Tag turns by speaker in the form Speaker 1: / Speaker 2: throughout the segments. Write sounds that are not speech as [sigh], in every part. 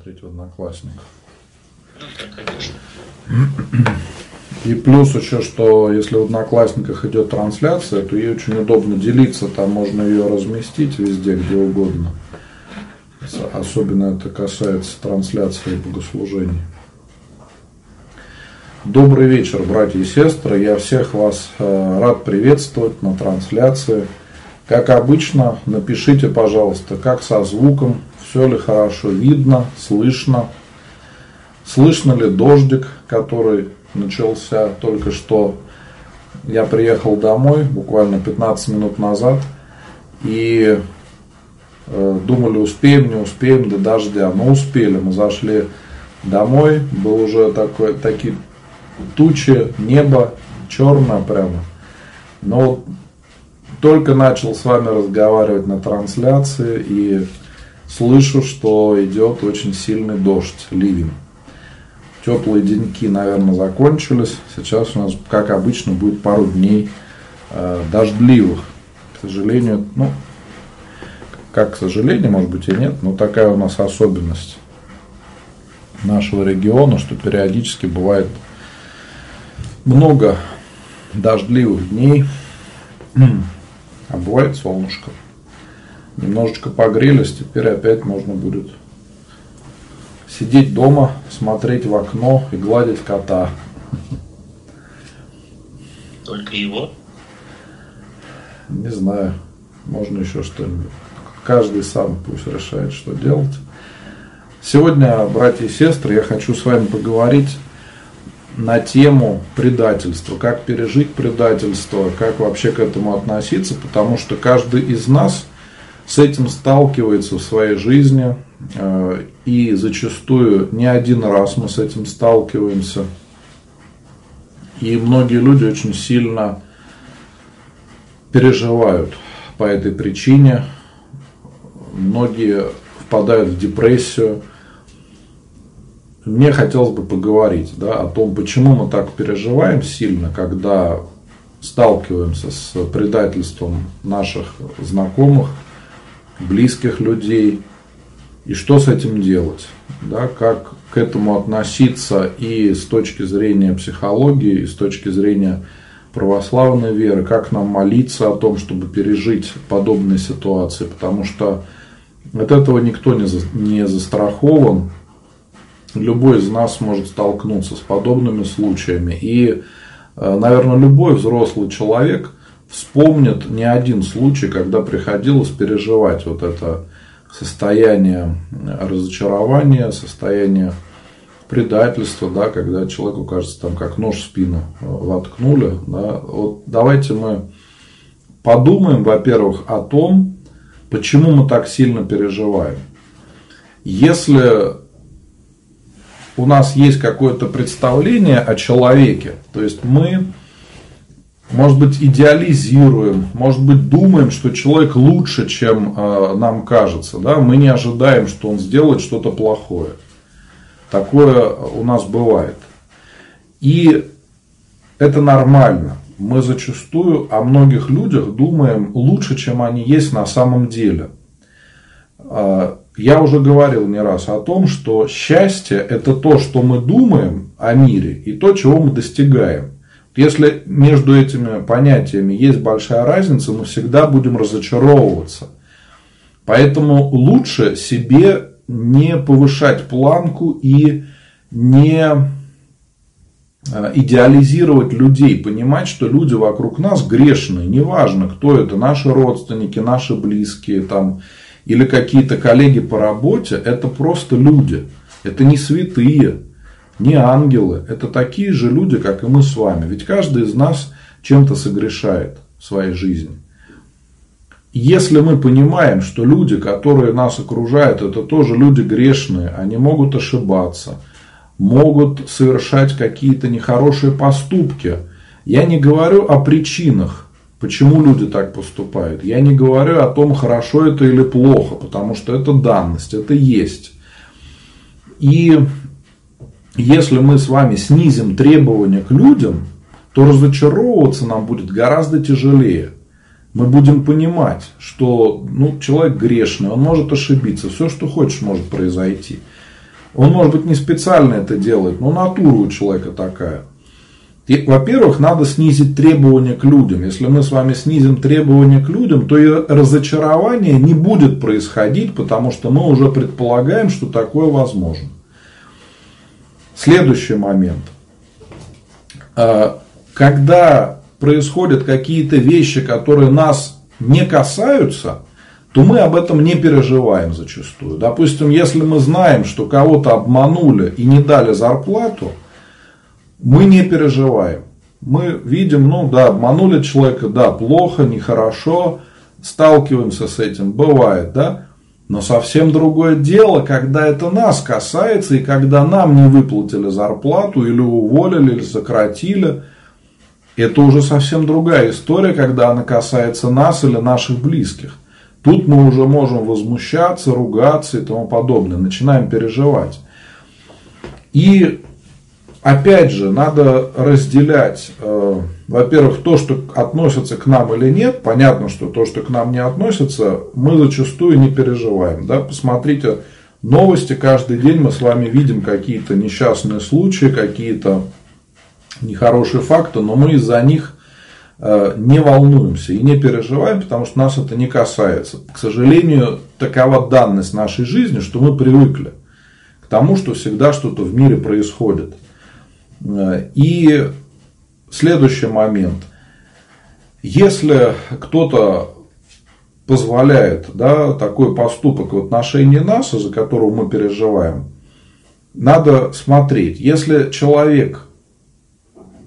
Speaker 1: смотреть в Одноклассниках. Ну, да, конечно. И плюс еще, что если в Одноклассниках идет трансляция, то ей очень удобно делиться, там можно ее разместить везде, где угодно. Особенно это касается трансляции богослужений. Добрый вечер, братья и сестры. Я всех вас э, рад приветствовать на трансляции. Как обычно, напишите, пожалуйста, как со звуком, все ли хорошо видно, слышно. Слышно ли дождик, который начался только что. Я приехал домой буквально 15 минут назад и э, думали, успеем, не успеем до дождя. Но успели, мы зашли домой, был уже такой, такие тучи, небо черное прямо. Но только начал с вами разговаривать на трансляции и слышу, что идет очень сильный дождь, ливень. Теплые деньки, наверное, закончились. Сейчас у нас, как обычно, будет пару дней э, дождливых. К сожалению, ну, как к сожалению, может быть и нет, но такая у нас особенность нашего региона, что периодически бывает много дождливых дней, [clears throat] а бывает солнышко. Немножечко погрелись, теперь опять можно будет сидеть дома, смотреть в окно и гладить кота.
Speaker 2: Только его?
Speaker 1: Не знаю, можно еще что-нибудь. Каждый сам пусть решает, что делать. Сегодня, братья и сестры, я хочу с вами поговорить на тему предательства, как пережить предательство, как вообще к этому относиться, потому что каждый из нас с этим сталкивается в своей жизни, э, и зачастую не один раз мы с этим сталкиваемся. И многие люди очень сильно переживают по этой причине. Многие впадают в депрессию, мне хотелось бы поговорить да, о том, почему мы так переживаем сильно, когда сталкиваемся с предательством наших знакомых, близких людей, и что с этим делать, да, как к этому относиться и с точки зрения психологии, и с точки зрения православной веры, как нам молиться о том, чтобы пережить подобные ситуации, потому что от этого никто не, за, не застрахован, любой из нас может столкнуться с подобными случаями. И, э, наверное, любой взрослый человек вспомнит не один случай, когда приходилось переживать вот это состояние разочарования, состояние предательства, да, когда человеку кажется, там, как нож в спину воткнули. Да. Вот давайте мы подумаем, во-первых, о том, почему мы так сильно переживаем. Если у нас есть какое-то представление о человеке. То есть мы, может быть, идеализируем, может быть, думаем, что человек лучше, чем э, нам кажется. Да? Мы не ожидаем, что он сделает что-то плохое. Такое у нас бывает. И это нормально. Мы зачастую о многих людях думаем лучше, чем они есть на самом деле. А, я уже говорил не раз о том, что счастье – это то, что мы думаем о мире и то, чего мы достигаем. Если между этими понятиями есть большая разница, мы всегда будем разочаровываться. Поэтому лучше себе не повышать планку и не э, идеализировать людей, понимать, что люди вокруг нас грешные, неважно, кто это, наши родственники, наши близкие, там, или какие-то коллеги по работе, это просто люди. Это не святые, не ангелы. Это такие же люди, как и мы с вами. Ведь каждый из нас чем-то согрешает в своей жизни. Если мы понимаем, что люди, которые нас окружают, это тоже люди грешные, они могут ошибаться, могут совершать какие-то нехорошие поступки. Я не говорю о причинах, Почему люди так поступают? Я не говорю о том, хорошо это или плохо, потому что это данность, это есть. И если мы с вами снизим требования к людям, то разочаровываться нам будет гораздо тяжелее. Мы будем понимать, что ну, человек грешный, он может ошибиться, все, что хочешь, может произойти. Он, может быть, не специально это делает, но натура у человека такая. Во-первых, надо снизить требования к людям. Если мы с вами снизим требования к людям, то и разочарование не будет происходить, потому что мы уже предполагаем, что такое возможно. Следующий момент. А, когда происходят какие-то вещи, которые нас не касаются, то мы об этом не переживаем зачастую. Допустим, если мы знаем, что кого-то обманули и не дали зарплату, мы не переживаем. Мы видим, ну да, обманули человека, да, плохо, нехорошо, сталкиваемся с этим, бывает, да. Но совсем другое дело, когда это нас касается, и когда нам не выплатили зарплату, или уволили, или сократили. Это уже совсем другая история, когда она касается нас или наших близких. Тут мы уже можем возмущаться, ругаться и тому подобное, начинаем переживать. И опять же, надо разделять, э, во-первых, то, что относится к нам или нет. Понятно, что то, что к нам не относится, мы зачастую не переживаем. Да? Посмотрите новости, каждый день мы с вами видим какие-то несчастные случаи, какие-то нехорошие факты, но мы из-за них э, не волнуемся и не переживаем, потому что нас это не касается. К сожалению, такова данность нашей жизни, что мы привыкли к тому, что всегда что-то в мире происходит. И следующий момент. Если кто-то позволяет да, такой поступок в отношении нас, из-за которого мы переживаем, надо смотреть. Если человек,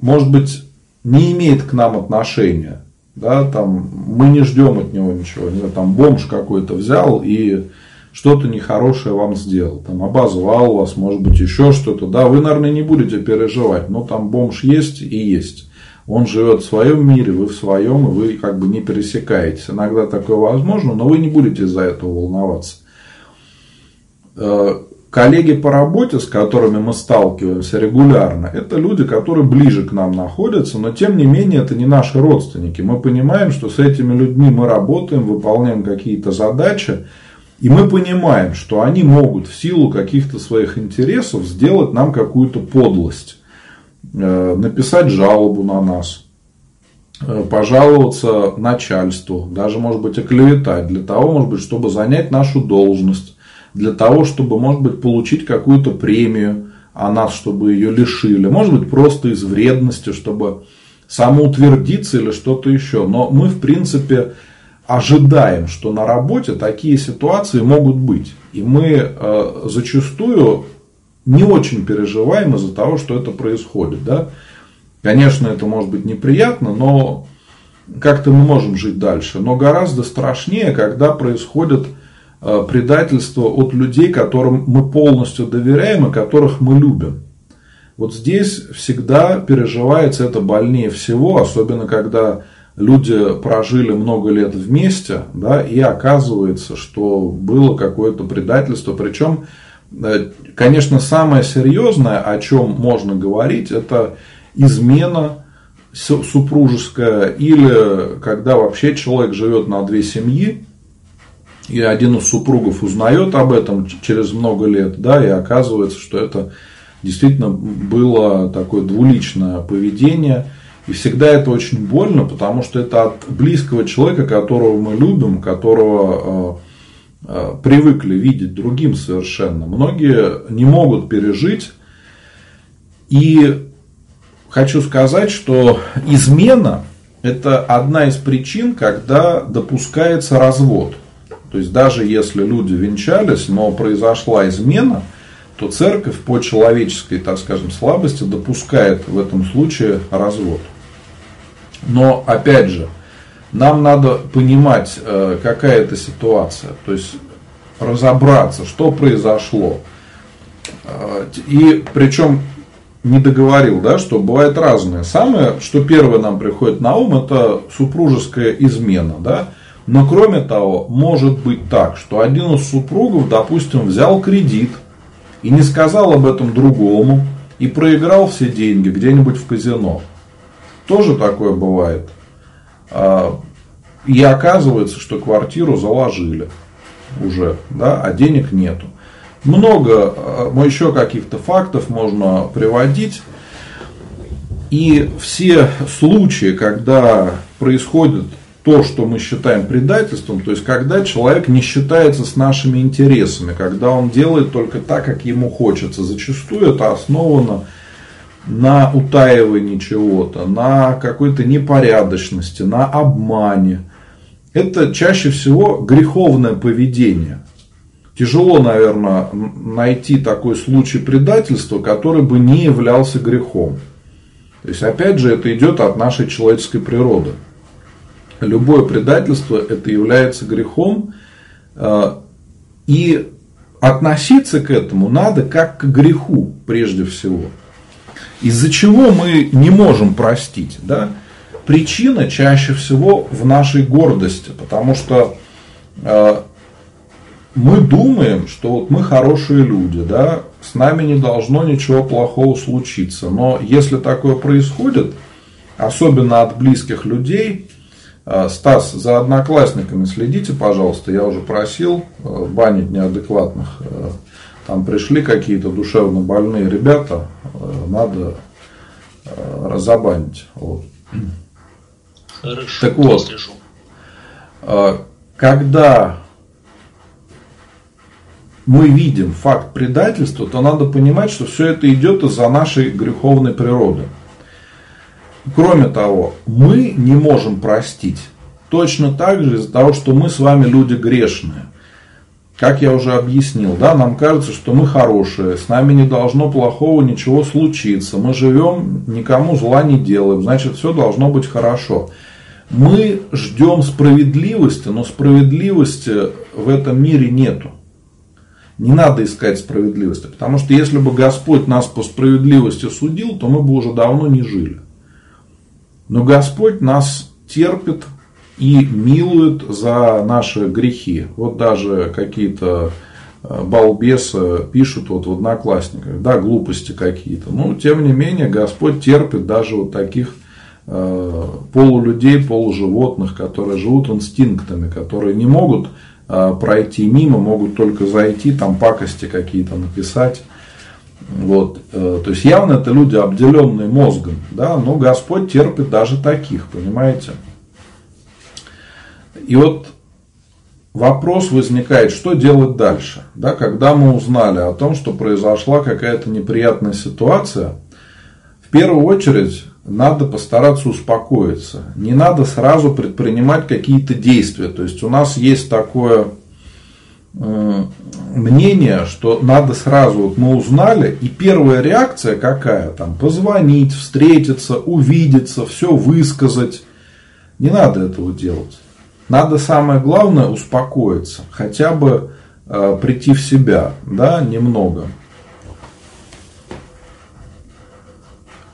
Speaker 1: может быть, не имеет к нам отношения, да, там, мы не ждем от него ничего, не знаю, там бомж какой-то взял и что-то нехорошее вам сделал, там обозвал вас, может быть, еще что-то, да, вы, наверное, не будете переживать, но там бомж есть и есть. Он живет в своем мире, вы в своем, и вы как бы не пересекаетесь. Иногда такое возможно, но вы не будете из-за этого волноваться. Э, коллеги по работе, с которыми мы сталкиваемся регулярно, это люди, которые ближе к нам находятся, но тем не менее это не наши родственники. Мы понимаем, что с этими людьми мы работаем, выполняем какие-то задачи, и мы понимаем, что они могут в силу каких-то своих интересов сделать нам какую-то подлость. Э, написать жалобу на нас, э, пожаловаться начальству, даже, может быть, оклеветать, для того, может быть, чтобы занять нашу должность, для того, чтобы, может быть, получить какую-то премию, а нас, чтобы ее лишили, может быть, просто из вредности, чтобы самоутвердиться или что-то еще. Но мы, в принципе, ожидаем, что на работе такие ситуации могут быть. И мы э, зачастую не очень переживаем из-за того, что это происходит. Да? Конечно, это может быть неприятно, но как-то мы можем жить дальше. Но гораздо страшнее, когда происходит э, предательство от людей, которым мы полностью доверяем и которых мы любим. Вот здесь всегда переживается это больнее всего, особенно когда люди прожили много лет вместе, да, и оказывается, что было какое-то предательство. Причем, э, конечно, самое серьезное, о чем можно говорить, это измена супружеская или когда вообще человек живет на две семьи, и один из супругов узнает об этом через много лет, да, и оказывается, что это действительно было такое двуличное поведение – и всегда это очень больно, потому что это от близкого человека, которого мы любим, которого э, э, привыкли видеть другим совершенно. Многие не могут пережить. И хочу сказать, что измена – это одна из причин, когда допускается развод. То есть даже если люди венчались, но произошла измена, то церковь по человеческой, так скажем, слабости допускает в этом случае развод. Но опять же, нам надо понимать, э, какая это ситуация, то есть разобраться, что произошло. Э, и причем не договорил, да, что бывает разное. Самое, что первое нам приходит на ум, это супружеская измена, да. Но кроме того, может быть так, что один из супругов, допустим, взял кредит и не сказал об этом другому и проиграл все деньги где-нибудь в казино. Тоже такое бывает. А, и оказывается, что квартиру заложили уже, да, а денег нету. Много э, еще каких-то фактов можно приводить. И все случаи, когда происходит то, что мы считаем предательством, то есть когда человек не считается с нашими интересами, когда он делает только так, как ему хочется. Зачастую это основано на утаивании чего-то, на какой-то непорядочности, на обмане. Это чаще всего греховное поведение. Тяжело, наверное, найти такой случай предательства, который бы не являлся грехом. То есть, опять же, это идет от нашей человеческой природы. Любое предательство это является грехом. Э, и относиться к этому надо как к греху прежде всего. Из-за чего мы не можем простить? Да? Причина чаще всего в нашей гордости, потому что э, мы думаем, что вот мы хорошие люди, да, с нами не должно ничего плохого случиться. Но если такое происходит, особенно от близких людей, Стас, за одноклассниками следите, пожалуйста. Я уже просил э, банить неадекватных э, там пришли какие-то душевно больные ребята, э, надо разобанить. Вот.
Speaker 2: Хорошо,
Speaker 1: так вот, э, когда мы видим факт предательства, то надо понимать, что все это идет из-за нашей греховной природы. Кроме того, мы не можем простить точно так же из-за того, что мы с вами люди грешные. Как я уже объяснил, да, нам кажется, что мы хорошие, с нами не должно плохого ничего случиться, мы живем, никому зла не делаем, значит все должно быть хорошо. Мы ждем справедливости, но справедливости в этом мире нету. Не надо искать справедливости, потому что если бы Господь нас по справедливости судил, то мы бы уже давно не жили. Но Господь нас терпит, и милует за наши грехи. Вот даже какие-то э, балбесы пишут вот в одноклассниках, да, глупости какие-то. Но тем не менее Господь терпит даже вот таких э, полулюдей, полуживотных, которые живут инстинктами, которые не могут э, пройти мимо, могут только зайти, там пакости какие-то написать. Вот. Э, то есть явно это люди, обделенные мозгом, да, но Господь терпит даже таких, понимаете? И вот вопрос возникает, что делать дальше? Да, когда мы узнали о том, что произошла какая-то неприятная ситуация, в первую очередь надо постараться успокоиться. Не надо сразу предпринимать какие-то действия. То есть у нас есть такое мнение, что надо сразу, вот мы узнали, и первая реакция какая? Там позвонить, встретиться, увидеться, все высказать. Не надо этого делать. Надо самое главное успокоиться, хотя бы э, прийти в себя, да, немного.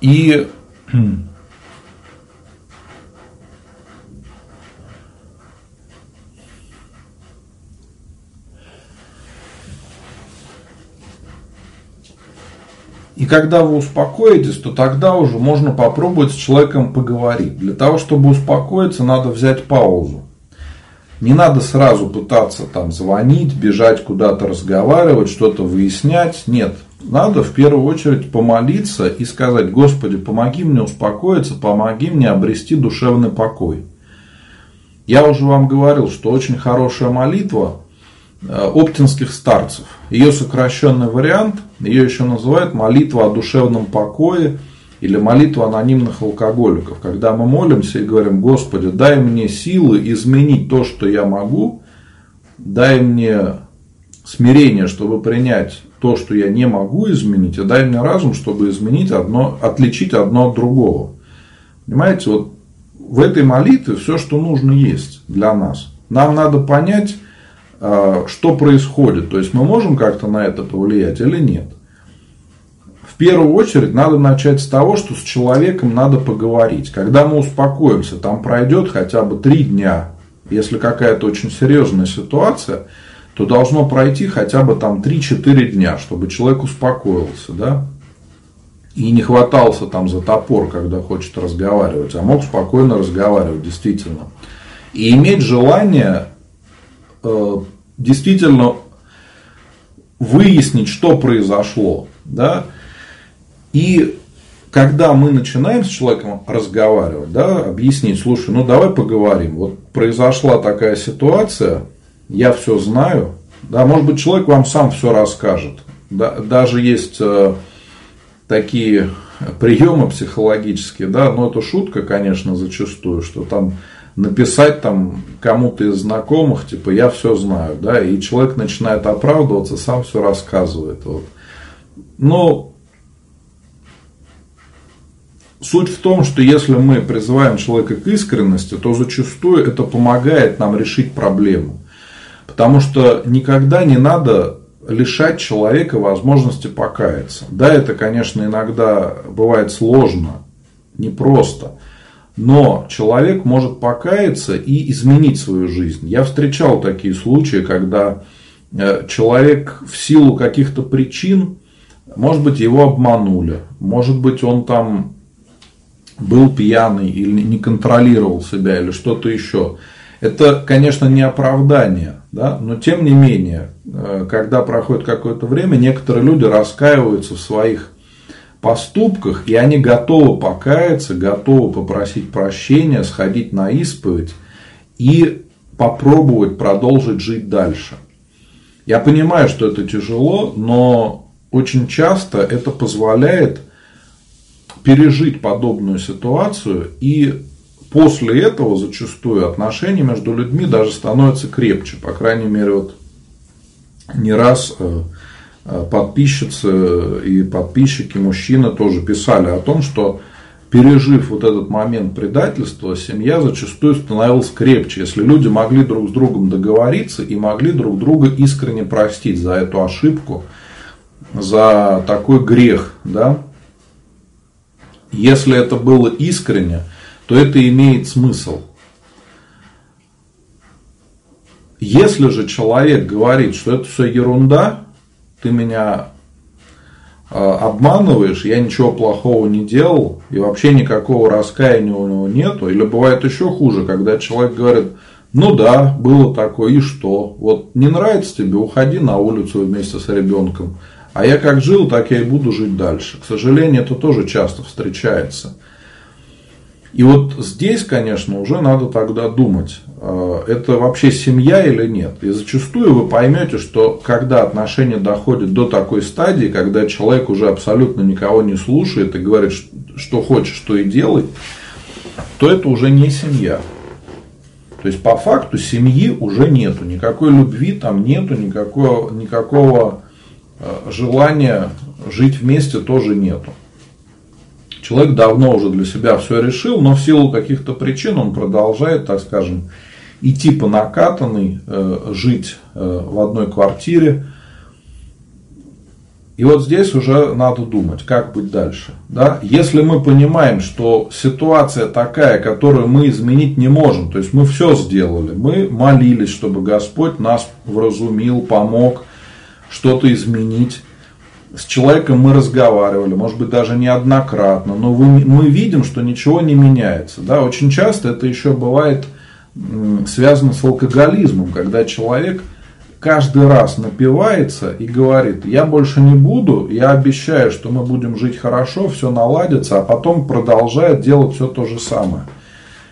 Speaker 1: И [clears throat] И когда вы успокоитесь, то тогда уже можно попробовать с человеком поговорить. Для того, чтобы успокоиться, надо взять паузу. Не надо сразу пытаться там звонить, бежать куда-то разговаривать, что-то выяснять. Нет, надо в первую очередь помолиться и сказать, Господи, помоги мне успокоиться, помоги мне обрести душевный покой. Я уже вам говорил, что очень хорошая молитва оптинских старцев. Ее сокращенный вариант, ее еще называют молитва о душевном покое или молитва анонимных алкоголиков, когда мы молимся и говорим, Господи, дай мне силы изменить то, что я могу, дай мне смирение, чтобы принять то, что я не могу изменить, и дай мне разум, чтобы изменить одно, отличить одно от другого. Понимаете, вот в этой молитве все, что нужно есть для нас. Нам надо понять, что происходит. То есть мы можем как-то на это повлиять или нет первую очередь надо начать с того, что с человеком надо поговорить. Когда мы успокоимся, там пройдет хотя бы три дня. Если какая-то очень серьезная ситуация, то должно пройти хотя бы там 3-4 дня, чтобы человек успокоился, да, и не хватался там за топор, когда хочет разговаривать, а мог спокойно разговаривать, действительно. И иметь желание действительно выяснить, что произошло. Да? И когда мы начинаем с человеком разговаривать, да, объяснить, слушай, ну давай поговорим. Вот произошла такая ситуация, я все знаю. Да, может быть, человек вам сам все расскажет. Да, даже есть э, такие приемы психологические, да, но это шутка, конечно, зачастую, что там написать там кому-то из знакомых, типа, я все знаю, да, и человек начинает оправдываться, сам все рассказывает. Вот. Но суть в том, что если мы призываем человека к искренности, то зачастую это помогает нам решить проблему. Потому что никогда не надо лишать человека возможности покаяться. Да, это, конечно, иногда бывает сложно, непросто. Но человек может покаяться и изменить свою жизнь. Я встречал такие случаи, когда э, человек в силу каких-то причин, может быть, его обманули, может быть, он там был пьяный или не контролировал себя или что-то еще. Это, конечно, не оправдание, да? но тем не менее, э, когда проходит какое-то время, некоторые люди раскаиваются в своих поступках, и они готовы покаяться, готовы попросить прощения, сходить на исповедь и попробовать продолжить жить дальше. Я понимаю, что это тяжело, но очень часто это позволяет пережить подобную ситуацию и после этого зачастую отношения между людьми даже становятся крепче. По крайней мере, вот не раз э, подписчицы и подписчики, мужчины тоже писали о том, что пережив вот этот момент предательства, семья зачастую становилась крепче, если люди могли друг с другом договориться и могли друг друга искренне простить за эту ошибку, за такой грех, да. Если это было искренне, то это имеет смысл. Если же человек говорит, что это все ерунда, ты меня а, обманываешь, я ничего плохого не делал, и вообще никакого раскаяния у него нету. Или бывает еще хуже, когда человек говорит, ну да, было такое, и что? Вот не нравится тебе, уходи на улицу вместе с ребенком. А я как жил, так я и буду жить дальше. К сожалению, это тоже часто встречается. И вот здесь, конечно, уже надо тогда думать, э, это вообще семья или нет. И зачастую вы поймете, что когда отношения доходят до такой стадии, когда человек уже абсолютно никого не слушает и говорит, что хочет, что и делай, то это уже не семья. То есть по факту семьи уже нету, никакой любви там нету, никакого, никакого э, желания жить вместе тоже нету. Человек давно уже для себя все решил, но в силу каких-то причин он продолжает, так скажем, идти по накатанной, э, жить э, в одной квартире. И вот здесь уже надо думать, как быть дальше. Да? Если мы понимаем, что ситуация такая, которую мы изменить не можем, то есть мы все сделали, мы молились, чтобы Господь нас вразумил, помог что-то изменить, с человеком мы разговаривали, может быть, даже неоднократно, но мы видим, что ничего не меняется. Да? Очень часто это еще бывает связано с алкоголизмом, когда человек каждый раз напивается и говорит, я больше не буду, я обещаю, что мы будем жить хорошо, все наладится, а потом продолжает делать все то же самое.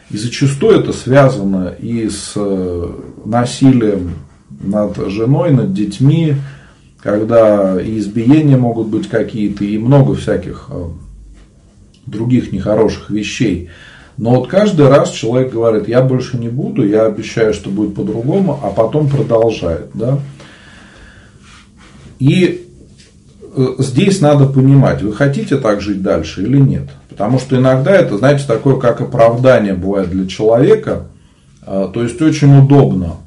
Speaker 1: И зачастую это связано и с э, насилием над женой, над детьми, когда и избиения могут быть какие-то, и много всяких э, других нехороших вещей. Но вот каждый раз человек говорит, я больше не буду, я обещаю, что будет по-другому, а потом продолжает. Да? И э, здесь надо понимать, вы хотите так жить дальше или нет. Потому что иногда это, знаете, такое как оправдание бывает для человека. Э, то есть очень удобно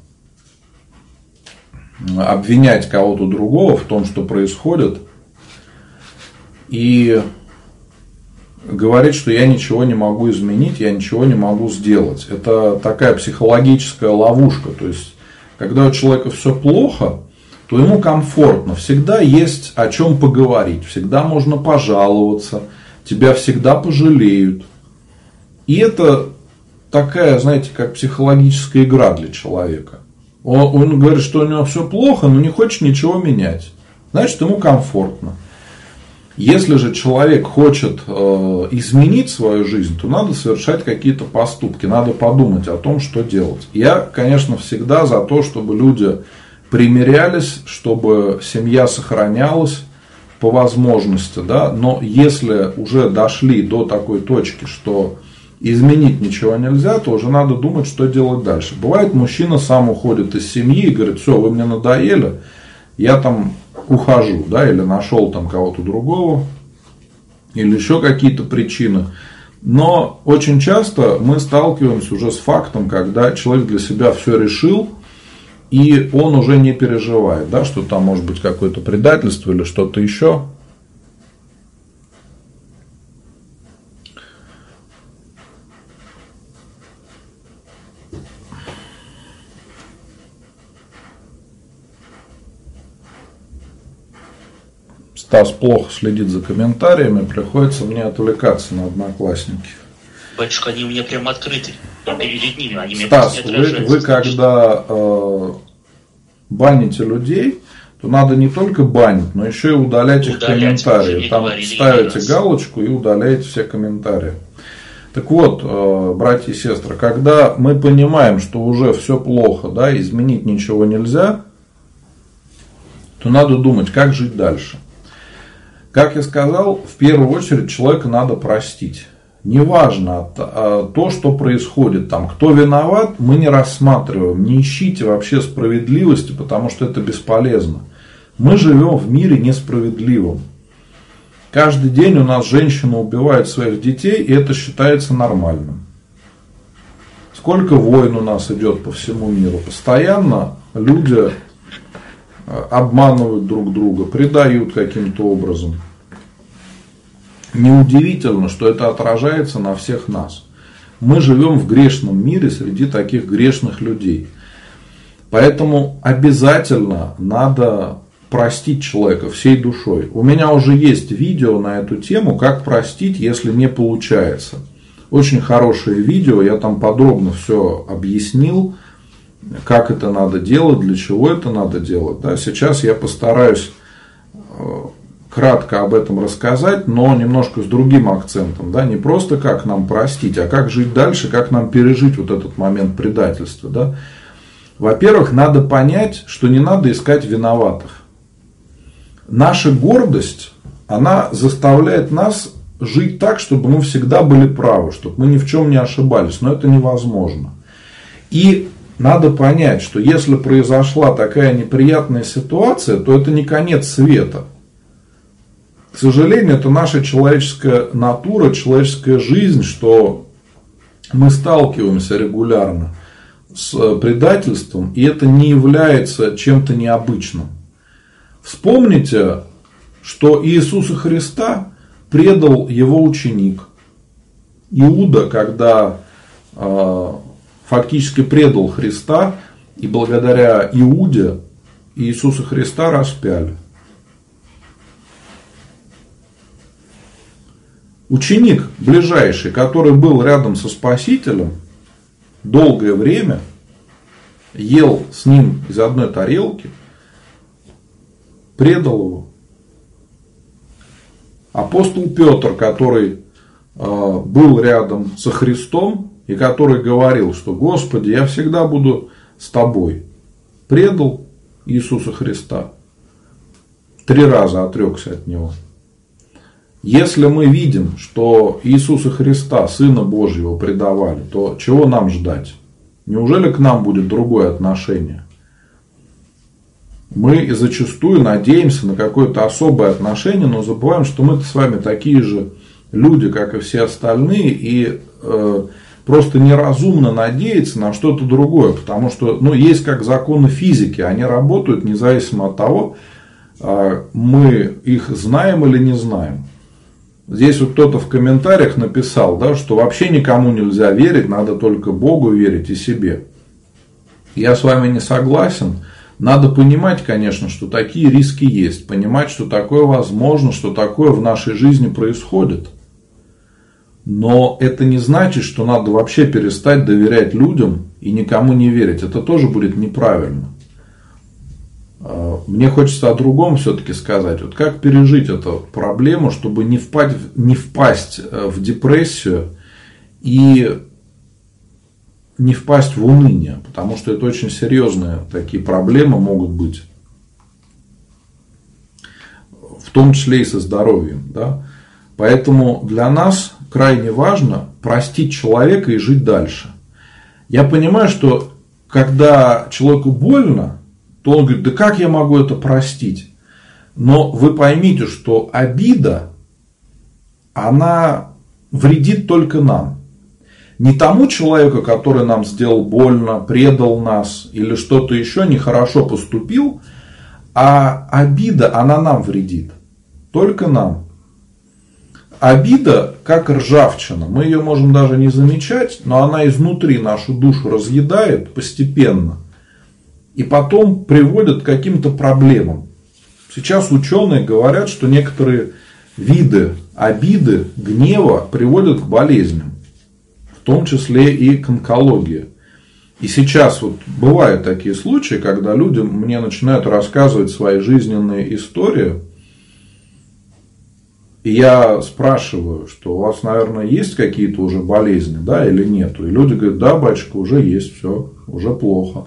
Speaker 1: обвинять кого-то другого в том, что происходит, и говорить, что я ничего не могу изменить, я ничего не могу сделать. Это такая психологическая ловушка. То есть, когда у человека все плохо, то ему комфортно. Всегда есть о чем поговорить, всегда можно пожаловаться, тебя всегда пожалеют. И это такая, знаете, как психологическая игра для человека. Он, он говорит, что у него все плохо, но не хочет ничего менять. значит ему комфортно. Если же человек хочет э, изменить свою жизнь, то надо совершать какие-то поступки, надо подумать о том, что делать. Я, конечно, всегда за то, чтобы люди примирялись, чтобы семья сохранялась по возможности, да, но если уже дошли до такой точки, что изменить ничего нельзя, то уже надо думать, что делать дальше. Бывает, мужчина сам уходит из семьи и говорит, все, вы мне надоели, я там ухожу, да, или нашел там кого-то другого, или еще какие-то причины. Но очень часто мы сталкиваемся уже с фактом, когда человек для себя все решил, и он уже не переживает, да, что там может быть какое-то предательство или что-то еще. Стас плохо следит за комментариями, приходится мне отвлекаться на одноклассники.
Speaker 2: Батюшка, они у меня прямо открыты. Перед ними они
Speaker 1: Стас, вы, вы когда э, баните людей, то надо не только банить, но еще и удалять, удалять их комментарии. Там ставите галочку и удаляете все комментарии. Так вот, э, братья и сестры, когда мы понимаем, что уже все плохо, да, изменить ничего нельзя, то надо думать, как жить дальше. Как я сказал, в первую очередь человека надо простить. Неважно а, то, что происходит там, кто виноват, мы не рассматриваем. Не ищите вообще справедливости, потому что это бесполезно. Мы живем в мире несправедливом. Каждый день у нас женщина убивает своих детей, и это считается нормальным. Сколько войн у нас идет по всему миру. Постоянно люди обманывают друг друга, предают каким-то образом. Неудивительно, что это отражается на всех нас. Мы живем в грешном мире среди таких грешных людей. Поэтому обязательно надо простить человека всей душой. У меня уже есть видео на эту тему, как простить, если не получается. Очень хорошее видео, я там подробно все объяснил как это надо делать, для чего это надо делать. Да, сейчас я постараюсь э, кратко об этом рассказать, но немножко с другим акцентом. Да, не просто как нам простить, а как жить дальше, как нам пережить вот этот момент предательства. Да. Во-первых, надо понять, что не надо искать виноватых. Наша гордость, она заставляет нас жить так, чтобы мы всегда были правы, чтобы мы ни в чем не ошибались. Но это невозможно. И надо понять, что если произошла такая неприятная ситуация, то это не конец света. К сожалению, это наша человеческая натура, человеческая жизнь, что мы сталкиваемся регулярно с предательством, и это не является чем-то необычным. Вспомните, что Иисуса Христа предал его ученик. Иуда, когда а, фактически предал Христа, и благодаря Иуде Иисуса Христа распяли. Ученик ближайший, который был рядом со Спасителем, долгое время ел с ним из одной тарелки, предал его. Апостол Петр, который э, был рядом со Христом, и который говорил, что Господи, я всегда буду с тобой, предал Иисуса Христа. Три раза отрекся от него. Если мы видим, что Иисуса Христа, Сына Божьего, предавали, то чего нам ждать? Неужели к нам будет другое отношение? Мы зачастую надеемся на какое-то особое отношение, но забываем, что мы с вами такие же люди, как и все остальные, и э, просто неразумно надеяться на что-то другое, потому что ну, есть как законы физики, они работают независимо от того, а, мы их знаем или не знаем. Здесь вот кто-то в комментариях написал, да, что вообще никому нельзя верить, надо только Богу верить и себе. Я с вами не согласен. Надо понимать, конечно, что такие риски есть, понимать, что такое возможно, что такое в нашей жизни происходит – но это не значит, что надо вообще перестать доверять людям и никому не верить. Это тоже будет неправильно. Э, мне хочется о другом все-таки сказать. Вот как пережить эту проблему, чтобы не впасть, не впасть э, в депрессию и не впасть в уныние, потому что это очень серьезные такие проблемы могут быть, в том числе и со здоровьем. Да? Поэтому для нас крайне важно простить человека и жить дальше. Я понимаю, что когда человеку больно, то он говорит, да как я могу это простить? Но вы поймите, что обида, она вредит только нам. Не тому человеку, который нам сделал больно, предал нас или что-то еще нехорошо поступил, а обида, она нам вредит. Только нам. Обида, как ржавчина, мы ее можем даже не замечать, но она изнутри нашу душу разъедает постепенно – и потом приводят к каким-то проблемам. Сейчас ученые говорят, что некоторые виды обиды, гнева приводят к болезням, в том числе и к онкологии. И сейчас вот бывают такие случаи, когда люди мне начинают рассказывать свои жизненные истории, и я спрашиваю, что у вас, наверное, есть какие-то уже болезни, да, или нет? И люди говорят, да, батюшка, уже есть, все, уже плохо.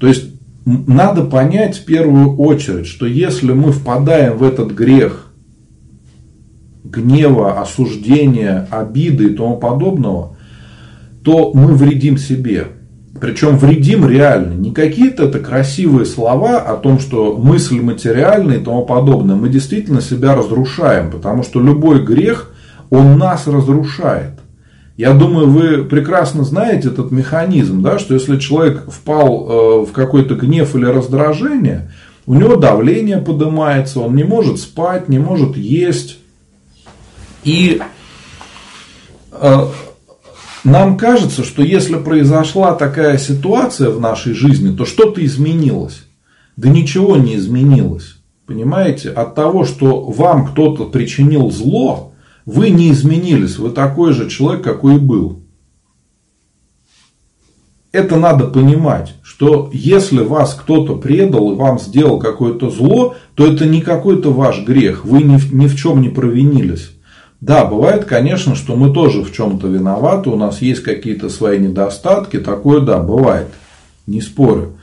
Speaker 1: То есть надо понять в первую очередь, что если мы впадаем в этот грех гнева, осуждения, обиды и тому подобного, то мы вредим себе. Причем вредим реально. Не какие-то это красивые слова о том, что мысль материальная и тому подобное. Мы действительно себя разрушаем, потому что любой грех, он нас разрушает. Я думаю, вы прекрасно знаете этот механизм, да, что если человек впал э, в какой-то гнев или раздражение, у него давление поднимается, он не может спать, не может есть. И э, нам кажется, что если произошла такая ситуация в нашей жизни, то что-то изменилось. Да ничего не изменилось. Понимаете? От того, что вам кто-то причинил зло, вы не изменились, вы такой же человек, какой и был. Это надо понимать, что если вас кто-то предал и вам сделал какое-то зло, то это не какой-то ваш грех, вы ни в, чем не провинились. Да, бывает, конечно, что мы тоже в чем-то виноваты, у нас есть какие-то свои недостатки, такое да, бывает, не спорю.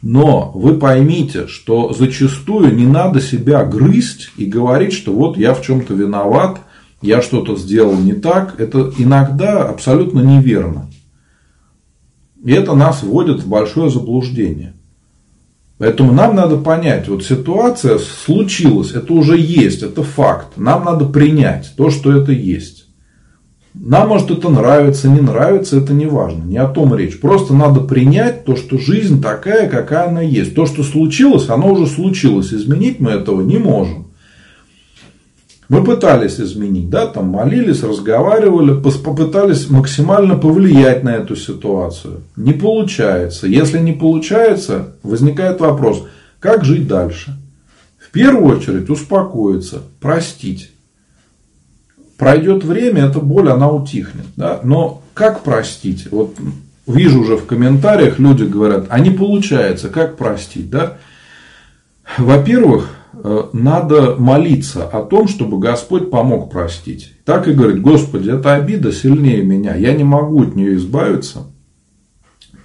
Speaker 1: Но вы поймите, что зачастую не надо себя грызть и говорить, что вот я в чем-то виноват, я что-то сделал не так, это иногда абсолютно неверно. И это нас вводит в большое заблуждение. Поэтому нам надо понять, вот ситуация случилась, это уже есть, это факт. Нам надо принять то, что это есть. Нам может это нравится, не нравится, это не важно, не о том речь. Просто надо принять то, что жизнь такая, какая она есть. То, что случилось, оно уже случилось. Изменить мы этого не можем. Мы пытались изменить, да, там молились, разговаривали, попытались максимально повлиять на эту ситуацию. Не получается. Если не получается, возникает вопрос, как жить дальше? В первую очередь успокоиться, простить. Пройдет время, эта боль, она утихнет. Да? Но как простить? Вот вижу уже в комментариях, люди говорят, а не получается, как простить? Да? Во-первых, надо молиться о том, чтобы Господь помог простить. Так и говорит, Господи, эта обида сильнее меня, я не могу от нее избавиться.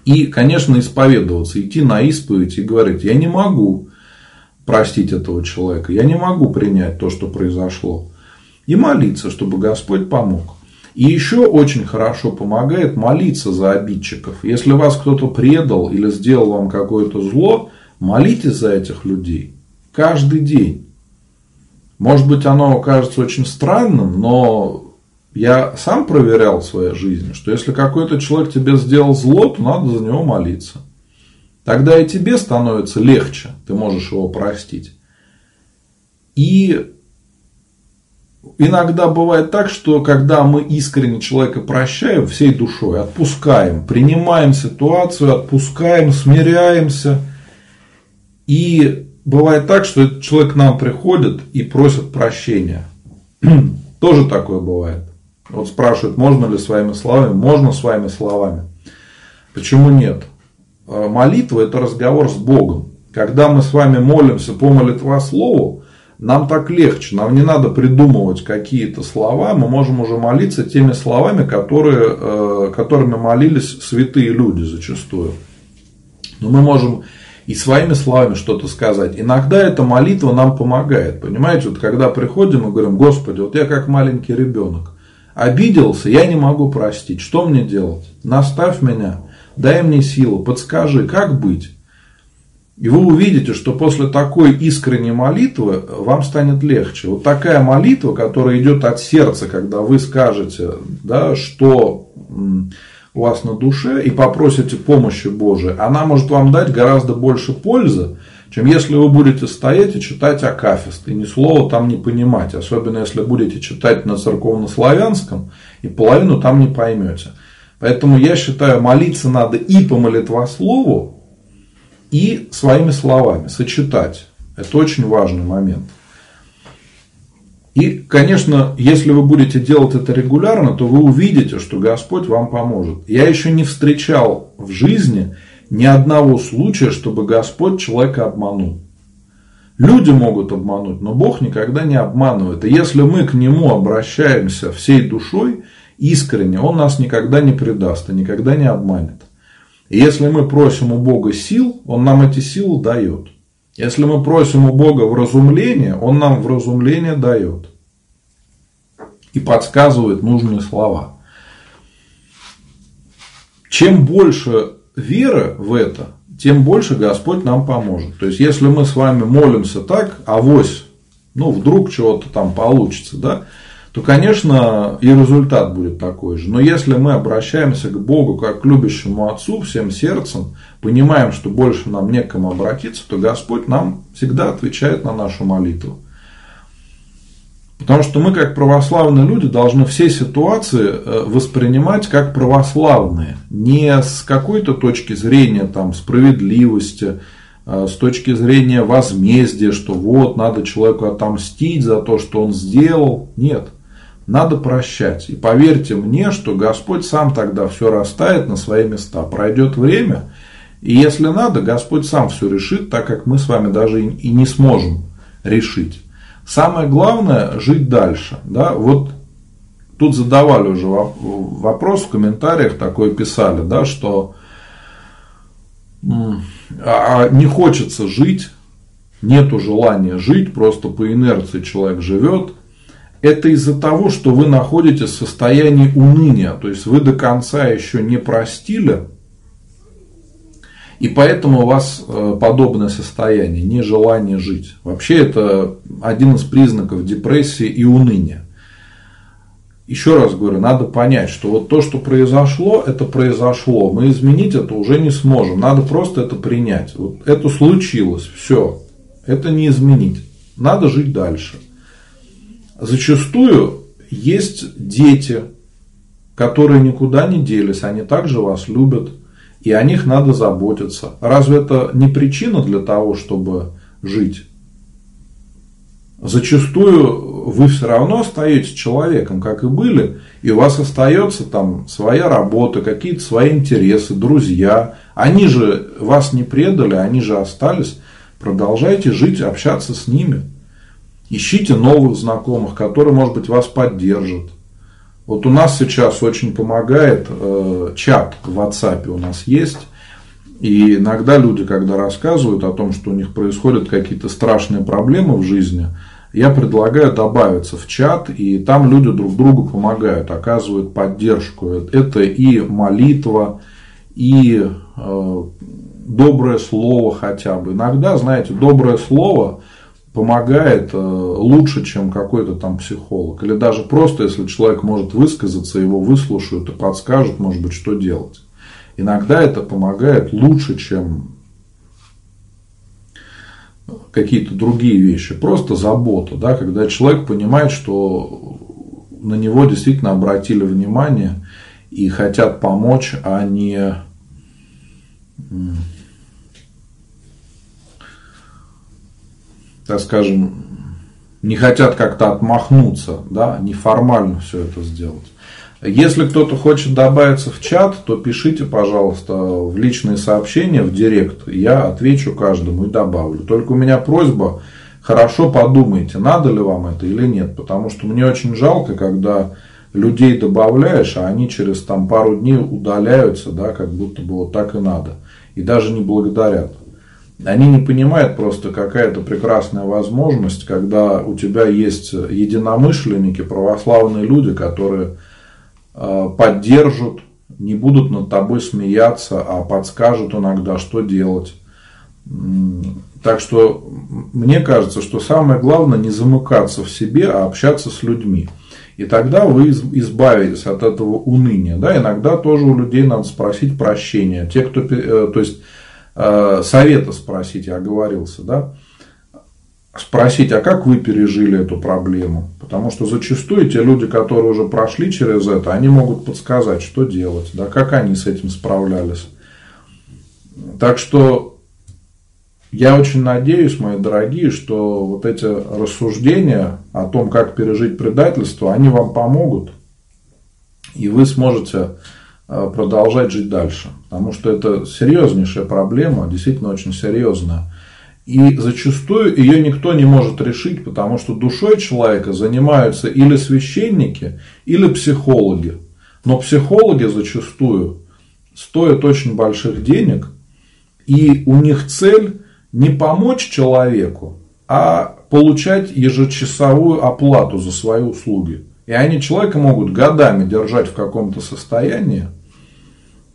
Speaker 1: И, конечно, исповедоваться, идти на исповедь и говорить, я не могу простить этого человека, я не могу принять то, что произошло. И молиться, чтобы Господь помог. И еще очень хорошо помогает молиться за обидчиков. Если вас кто-то предал или сделал вам какое-то зло, молитесь за этих людей каждый день. Может быть, оно кажется очень странным, но я сам проверял в своей жизни, что если какой-то человек тебе сделал зло, то надо за него молиться. Тогда и тебе становится легче, ты можешь его простить. И иногда бывает так, что когда мы искренне человека прощаем всей душой, отпускаем, принимаем ситуацию, отпускаем, смиряемся, и бывает так, что человек к нам приходит и просит прощения. [clears throat] Тоже такое бывает. Вот спрашивают, можно ли своими словами? Можно своими словами. Почему нет? А молитва – это разговор с Богом. когда мы с вами молимся по молитвослову, нам так легче, нам не надо придумывать какие-то слова, мы можем уже молиться теми словами, которые, э, которыми молились святые люди зачастую. Но мы можем и своими словами что-то сказать. Иногда эта молитва нам помогает. Понимаете, вот когда приходим и говорим, Господи, вот я как маленький ребенок, обиделся, я не могу простить. Что мне делать? Наставь меня, дай мне силу, подскажи, как быть? И вы увидите, что после такой искренней молитвы вам станет легче. Вот такая молитва, которая идет от сердца, когда вы скажете, да, что у вас на душе и попросите помощи Божией, она может вам дать гораздо больше пользы, чем если вы будете стоять и читать Акафист, и ни слова там не понимать, особенно если будете читать на церковнославянском, и половину там не поймете. Поэтому я считаю, молиться надо и по молитвослову, и своими словами сочетать. Это очень важный момент. И, конечно, если вы будете делать это регулярно, то вы увидите, что Господь вам поможет. Я еще не встречал в жизни ни одного случая, чтобы Господь человека обманул. Люди могут обмануть, но Бог никогда не обманывает. И если мы к Нему обращаемся всей душой, искренне, Он нас никогда не предаст и никогда не обманет. И если мы просим у Бога сил, Он нам эти силы дает. Если мы просим у Бога вразумления, Он нам вразумление дает. И подсказывает нужные слова. Чем больше веры в это, тем больше Господь нам поможет. То есть, если мы с вами молимся так, авось, ну, вдруг чего-то там получится, да, то, конечно, и результат будет такой же. Но если мы обращаемся к Богу как к любящему Отцу всем сердцем, понимаем, что больше нам некому обратиться, то Господь нам всегда отвечает на нашу молитву. Потому что мы, как православные люди, должны все ситуации э, воспринимать как православные. Не с какой-то точки зрения там, справедливости, э, с точки зрения возмездия, что вот, надо человеку отомстить за то, что он сделал. Нет. Надо прощать. И поверьте мне, что Господь сам тогда все расставит на свои места. Пройдет время, и если надо, Господь сам все решит, так как мы с вами даже и не сможем решить. Самое главное – жить дальше. Да? Вот тут задавали уже вопрос в комментариях, такой писали, да, что а, а не хочется жить, нету желания жить, просто по инерции человек живет – это из-за того, что вы находитесь в состоянии уныния, то есть вы до конца еще не простили, и поэтому у вас э, подобное состояние, нежелание жить. Вообще это один из признаков депрессии и уныния. Еще раз говорю, надо понять, что вот то, что произошло, это произошло. Мы изменить это уже не сможем. Надо просто это принять. Вот это случилось, все. Это не изменить. Надо жить дальше зачастую есть дети, которые никуда не делись, они также вас любят, и о них надо заботиться. Разве это не причина для того, чтобы жить? Зачастую вы все равно остаетесь человеком, как и были, и у вас остается там своя работа, какие-то свои интересы, друзья. Они же вас не предали, они же остались. Продолжайте жить, общаться с ними. Ищите новых знакомых, которые, может быть, вас поддержат. Вот у нас сейчас очень помогает э, чат в WhatsApp у нас есть. И иногда люди, когда рассказывают о том, что у них происходят какие-то страшные проблемы в жизни, я предлагаю добавиться в чат, и там люди друг другу помогают, оказывают поддержку. Это и молитва, и э, доброе слово хотя бы. Иногда, знаете, доброе слово помогает э, лучше, чем какой-то там психолог. Или даже просто, если человек может высказаться, его выслушают и подскажут, может быть, что делать. Иногда это помогает лучше, чем какие-то другие вещи. Просто забота, да, когда человек понимает, что на него действительно обратили внимание и хотят помочь, а не так скажем, не хотят как-то отмахнуться, да, неформально все это сделать. Если кто-то хочет добавиться в чат, то пишите, пожалуйста, в личные сообщения, в директ. Я отвечу каждому и добавлю. Только у меня просьба, хорошо подумайте, надо ли вам это или нет. Потому что мне очень жалко, когда людей добавляешь, а они через там, пару дней удаляются, да, как будто бы вот так и надо. И даже не благодарят. Они не понимают просто, какая это прекрасная возможность, когда у тебя есть единомышленники, православные люди, которые Э, поддержат, не будут над тобой смеяться, а подскажут иногда, что делать. Так что мне кажется, что самое главное не замыкаться в себе, а общаться с людьми. И тогда вы избавитесь от этого уныния. Да? Иногда тоже у людей надо спросить прощения. Те, кто, э, то есть совета спросить, я оговорился, да? спросить, а как вы пережили эту проблему? Потому что зачастую те люди, которые уже прошли через это, они могут подсказать, что делать, да, как они с этим справлялись. Так что я очень надеюсь, мои дорогие, что вот эти рассуждения о том, как пережить предательство, они вам помогут, и вы сможете э, продолжать жить дальше. Потому что это серьезнейшая проблема, действительно очень серьезная. И зачастую ее никто не может решить, потому что душой человека занимаются или священники, или психологи. Но психологи зачастую стоят очень больших денег, и у них цель не помочь человеку, а получать ежечасовую оплату за свои услуги. И они человека могут годами держать в каком-то состоянии,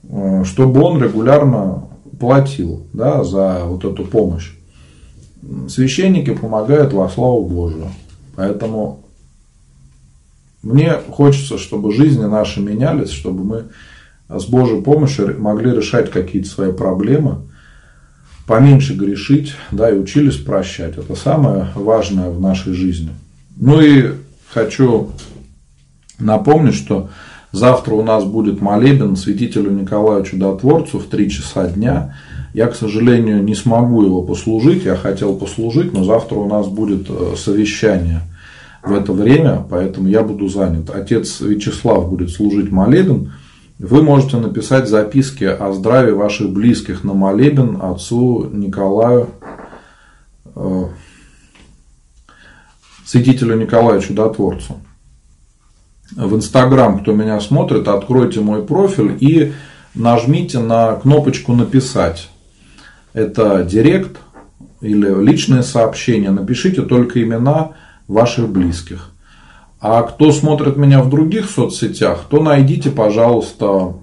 Speaker 1: чтобы он регулярно платил да, за вот эту помощь священники помогают во славу Божию. Поэтому мне хочется, чтобы жизни наши менялись, чтобы мы с Божьей помощью могли решать какие-то свои проблемы, поменьше грешить, да, и учились прощать. Это самое важное в нашей жизни. Ну и хочу напомнить, что завтра у нас будет молебен святителю Николаю Чудотворцу в 3 часа дня. Я, к сожалению, не смогу его послужить. Я хотел послужить, но завтра у нас будет э, совещание в это время, поэтому я буду занят. Отец Вячеслав будет служить молебен. Вы можете написать записки о здравии ваших близких на молебен отцу Николаю, э, святителю Николаю Чудотворцу. В Инстаграм, кто меня смотрит, откройте мой профиль и нажмите на кнопочку «Написать» это директ или личное сообщение, напишите только имена ваших близких. А кто смотрит меня в других соцсетях, то найдите, пожалуйста,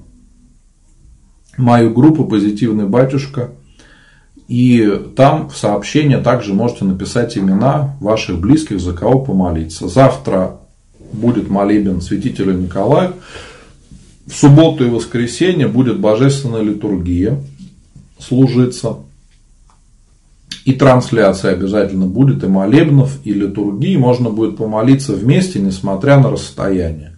Speaker 1: мою группу «Позитивный батюшка». И там в сообщение также можете написать имена ваших близких, за кого помолиться. Завтра будет молебен святителя Николая. В субботу и воскресенье будет божественная литургия служиться. И трансляция обязательно будет, и молебнов, и литургии. Можно будет помолиться вместе, несмотря на расстояние.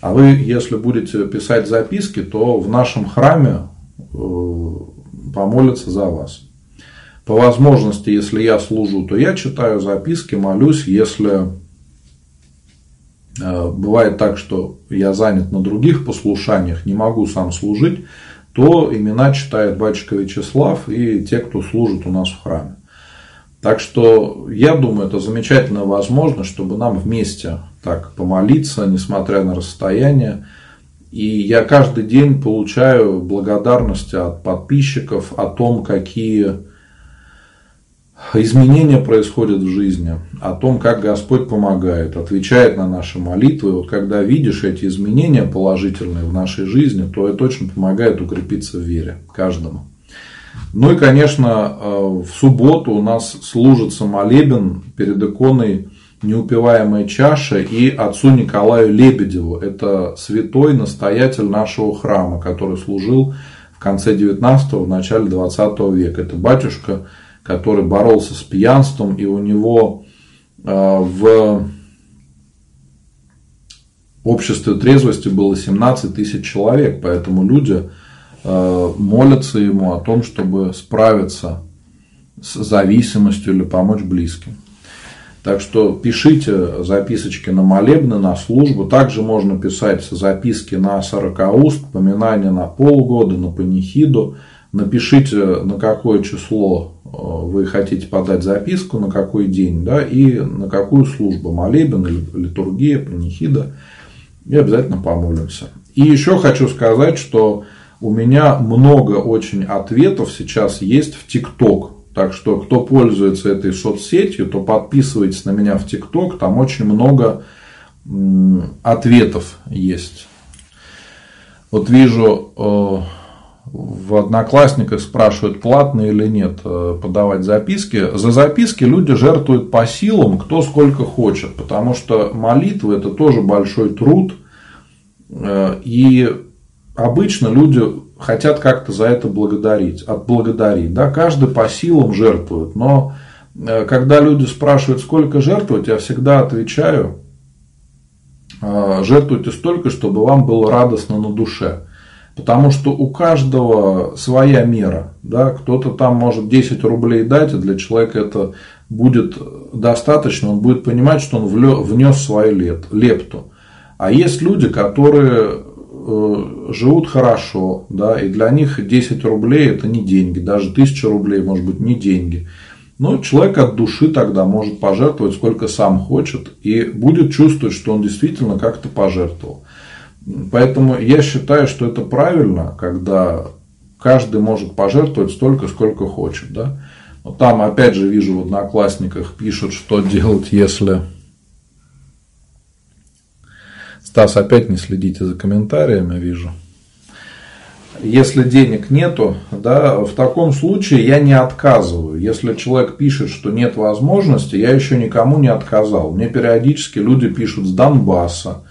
Speaker 1: А вы, если будете писать записки, то в нашем храме э, помолятся за вас. По возможности, если я служу, то я читаю записки, молюсь. Если бывает так, что я занят на других послушаниях, не могу сам служить, то имена читает батюшка Вячеслав и те, кто служит у нас в храме. Так что я думаю, это замечательная возможность, чтобы нам вместе так помолиться, несмотря на расстояние. И я каждый день получаю благодарности от подписчиков о том, какие изменения происходят в жизни, о том, как Господь помогает, отвечает на наши молитвы. Вот когда видишь эти изменения положительные в нашей жизни, то это очень помогает укрепиться в вере каждому. Ну и, конечно, э, в субботу у нас служится молебен перед иконой неупиваемая чаша и отцу Николаю Лебедеву. Это святой настоятель нашего храма, который служил в конце 19-го, в начале 20 века. Это батюшка, который боролся с пьянством, и у него э, в обществе трезвости было 17 тысяч человек, поэтому люди э, молятся ему о том, чтобы справиться с зависимостью или помочь близким. Так что пишите записочки на молебны, на службу. Также можно писать записки на сорокауст, поминания на полгода, на панихиду. Напишите, на какое число вы хотите подать записку, на какой день, да, и на какую службу, молебен, литургия, панихида. И обязательно помолимся. И еще хочу сказать, что у меня много очень ответов сейчас есть в ТикТок. Так что, кто пользуется этой соцсетью, то подписывайтесь на меня в ТикТок. Там очень много ответов есть. Вот вижу, э, в Одноклассниках спрашивают, платно или нет э, подавать записки. За записки люди жертвуют по силам, кто сколько хочет. Потому что молитва это тоже большой труд. Э, и обычно люди хотят как-то за это благодарить, отблагодарить. Да? Каждый по силам жертвует. Но э, когда люди спрашивают, сколько жертвовать, я всегда отвечаю, жертвуйте столько, чтобы вам было радостно на душе. Потому что у каждого своя мера. Да? Кто-то там может 10 рублей дать, а для человека это будет достаточно. Он будет понимать, что он внес свою лепту. А есть люди, которые э, живут хорошо, да, и для них 10 рублей это не деньги, даже 1000 рублей может быть не деньги. Но человек от души тогда может пожертвовать сколько сам хочет и будет чувствовать, что он действительно как-то пожертвовал. Поэтому я считаю, что это правильно, когда каждый может пожертвовать столько, сколько хочет. Да? Но там, опять же, вижу в одноклассниках пишут, что делать, если... Стас, опять не следите за комментариями, вижу. Если денег нету, да, в таком случае я не отказываю. Если человек пишет, что нет возможности, я еще никому не отказал. Мне периодически люди пишут с Донбасса,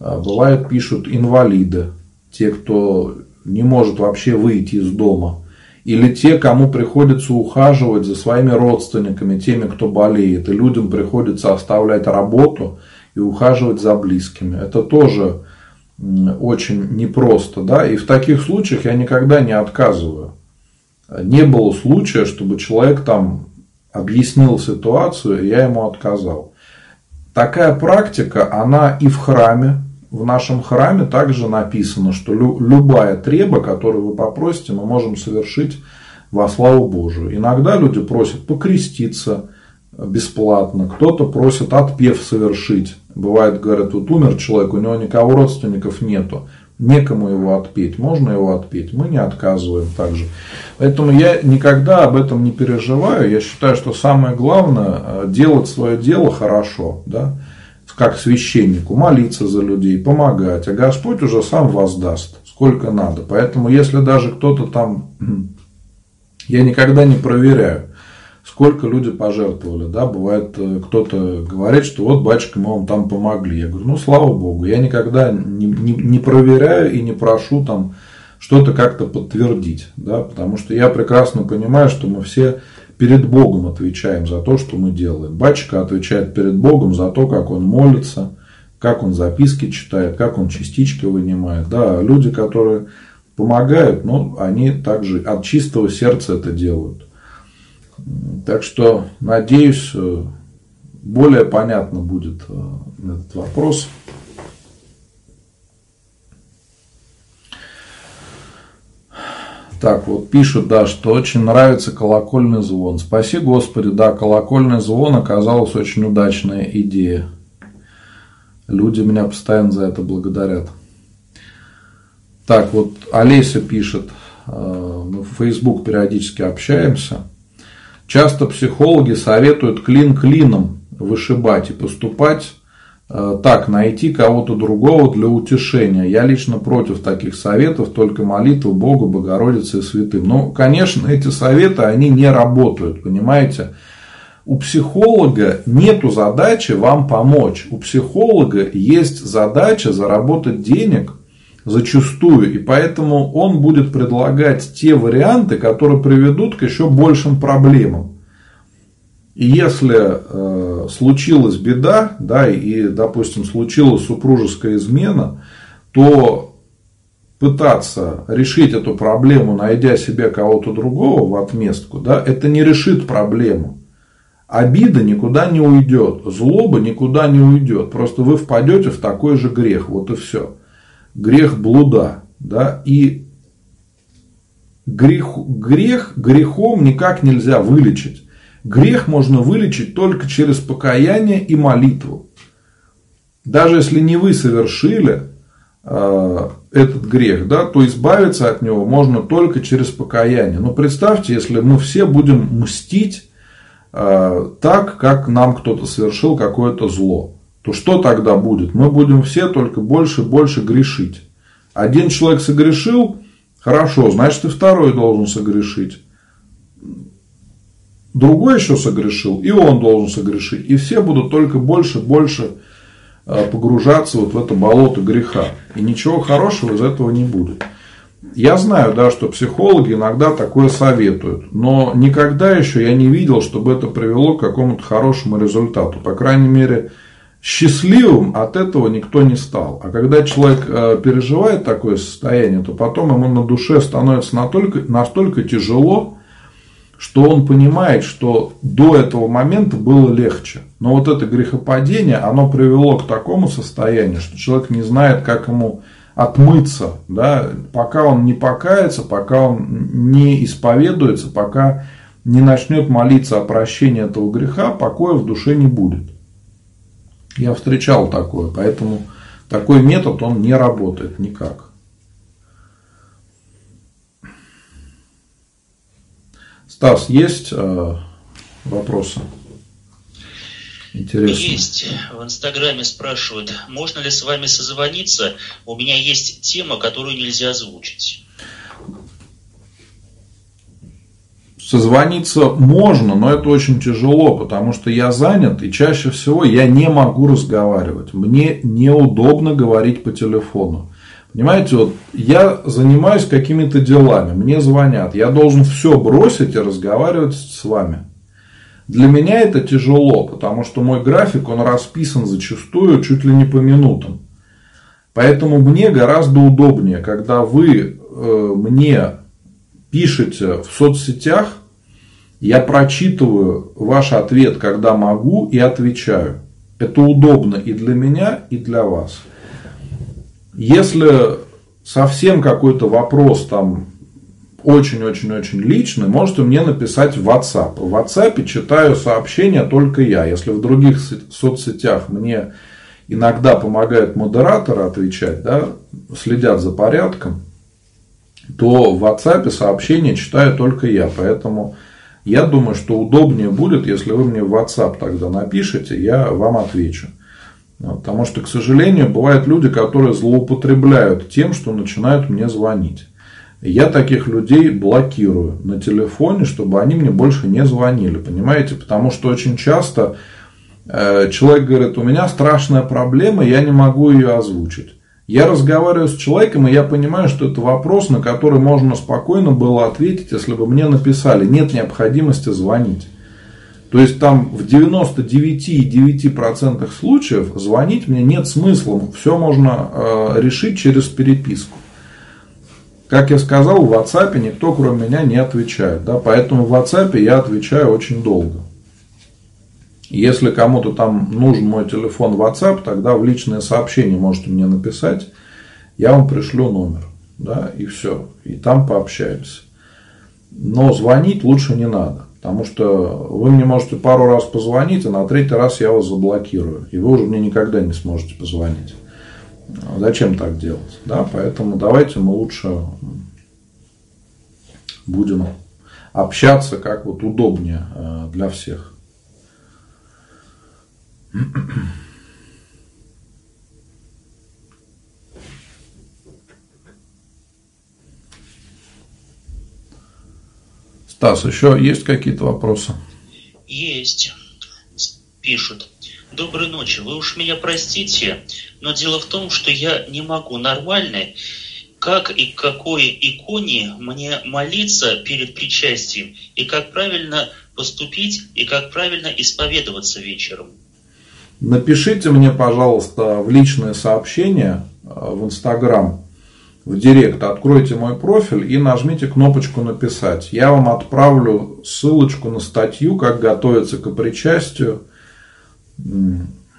Speaker 1: а, бывает, пишут инвалиды, те, кто не может вообще выйти из дома. Или те, кому приходится ухаживать за своими родственниками, теми, кто болеет. И людям приходится оставлять работу и ухаживать за близкими. Это тоже очень непросто. Да? И в таких случаях я никогда не отказываю. Не было случая, чтобы человек там объяснил ситуацию, и я ему отказал. Такая практика, она и в храме в нашем храме также написано, что любая треба, которую вы попросите, мы можем совершить во славу Божию. Иногда люди просят покреститься бесплатно, кто-то просит отпев совершить. Бывает, говорят, вот умер человек, у него никого родственников нету, некому его отпеть, можно его отпеть, мы не отказываем также. Поэтому я никогда об этом не переживаю, я считаю, что самое главное э, делать свое дело хорошо, да, как священнику, молиться за людей, помогать, а Господь уже сам воздаст, сколько надо. Поэтому, если даже кто-то там, я никогда не проверяю, сколько люди пожертвовали, да, бывает, э, кто-то говорит, что вот, батюшка, мы вам там помогли. Я говорю, ну, слава Богу, я никогда не, не, не проверяю и не прошу там что-то как-то подтвердить, да, потому что я прекрасно понимаю, что мы все перед Богом отвечаем за то, что мы делаем. Батюшка отвечает перед Богом за то, как он молится, как он записки читает, как он частички вынимает. Да, люди, которые помогают, но они также от чистого сердца это делают. Так что, надеюсь, более понятно будет э, этот вопрос. Так, вот пишут, да, что очень нравится колокольный звон. Спаси Господи, да, колокольный звон оказалась очень удачная идея. Люди меня постоянно за это благодарят. Так, вот Олеся пишет, э, мы в Facebook периодически общаемся. Часто психологи советуют клин клином вышибать и поступать так, найти кого-то другого для утешения. Я лично против таких советов, только молитва Богу, Богородице и святым. Ну, конечно, эти советы, они не работают, понимаете? У психолога нет задачи вам помочь. У психолога есть задача заработать денег зачастую, и поэтому он будет предлагать те варианты, которые приведут к еще большим проблемам. И если э, случилась беда, да, и, допустим, случилась супружеская измена, то пытаться решить эту проблему, найдя себе кого-то другого в отместку, да, это не решит проблему. Обида никуда не уйдет, злоба никуда не уйдет. Просто вы впадете в такой же грех. Вот и все. Грех блуда. Да? И грех, грех грехом никак нельзя вылечить. Грех можно вылечить только через покаяние и молитву. Даже если не вы совершили э, этот грех, да, то избавиться от него можно только через покаяние. Но представьте, если мы все будем мстить Э, так, как нам кто-то совершил какое-то зло, то что тогда будет? Мы будем все только больше и больше грешить. Один человек согрешил, хорошо, значит и второй должен согрешить. Другой еще согрешил, и он должен согрешить. И все будут только больше больше э, погружаться вот в это болото греха. И ничего хорошего из этого не будет. Я знаю, да, что психологи иногда такое советуют, но никогда еще я не видел, чтобы это привело к какому-то хорошему результату. По крайней мере, счастливым от этого никто не стал. А когда человек э, переживает такое состояние, то потом ему на душе становится настолько, настолько тяжело, что он понимает, что до этого момента было легче. Но вот это грехопадение, оно привело к такому состоянию, что человек не знает, как ему отмыться, да, пока он не покается, пока он не исповедуется, пока не начнет молиться о прощении этого греха, покоя в душе не будет. Я встречал такое, поэтому такой метод, он не работает никак. Стас, есть э, вопросы?
Speaker 2: Интересно. Есть. В Инстаграме спрашивают, можно ли с вами созвониться? У меня есть тема, которую нельзя озвучить.
Speaker 1: Созвониться можно, но это очень тяжело, потому что я занят, и чаще всего я не могу разговаривать. Мне неудобно говорить по телефону. Понимаете, вот я занимаюсь какими-то делами, мне звонят, я должен все бросить и разговаривать с вами. Для меня это тяжело, потому что мой график, он расписан зачастую чуть ли не по минутам. Поэтому мне гораздо удобнее, когда вы э, мне пишете в соцсетях, я прочитываю ваш ответ, когда могу, и отвечаю. Это удобно и для меня, и для вас. Если совсем какой-то вопрос там очень-очень-очень личный, можете мне написать в WhatsApp. В WhatsApp читаю сообщения только я. Если в других соцсетях мне иногда помогают модераторы отвечать, да, следят за порядком, то в WhatsApp сообщения читаю только я. Поэтому я думаю, что удобнее будет, если вы мне в WhatsApp тогда напишите, я вам отвечу. Потому что, к сожалению, бывают люди, которые злоупотребляют тем, что начинают мне звонить. Я таких людей блокирую на телефоне, чтобы они мне больше не звонили, понимаете? Потому что очень часто э, человек говорит, у меня страшная проблема, я не могу ее озвучить. Я разговариваю с человеком, и я понимаю, что это вопрос, на который можно спокойно было ответить, если бы мне написали. Нет необходимости звонить. То есть там в 99,9% случаев звонить мне нет смысла. Все можно э, решить через переписку. Как я сказал, в WhatsApp никто кроме меня не отвечает. Да? Поэтому в WhatsApp я отвечаю очень долго. Если кому-то там нужен мой телефон WhatsApp, тогда в личное сообщение можете мне написать. Я вам пришлю номер. Да, и все. И там пообщаемся. Но звонить лучше не надо. Потому что вы мне можете пару раз позвонить, а на третий раз я вас заблокирую. И вы уже мне никогда не сможете позвонить. Зачем так делать? Да, поэтому давайте мы лучше будем общаться как вот удобнее э, для всех. Стас, еще есть какие-то вопросы?
Speaker 2: Есть. Пишут. Доброй ночи. Вы уж меня простите, но дело в том, что я не могу нормально, как и к какой иконе мне молиться перед причастием, и как правильно поступить, и как правильно исповедоваться вечером.
Speaker 1: Напишите мне, пожалуйста, в личное сообщение э, в Инстаграм в директ, откройте мой профиль и нажмите кнопочку «Написать». Я вам отправлю ссылочку на статью, как готовиться к причастию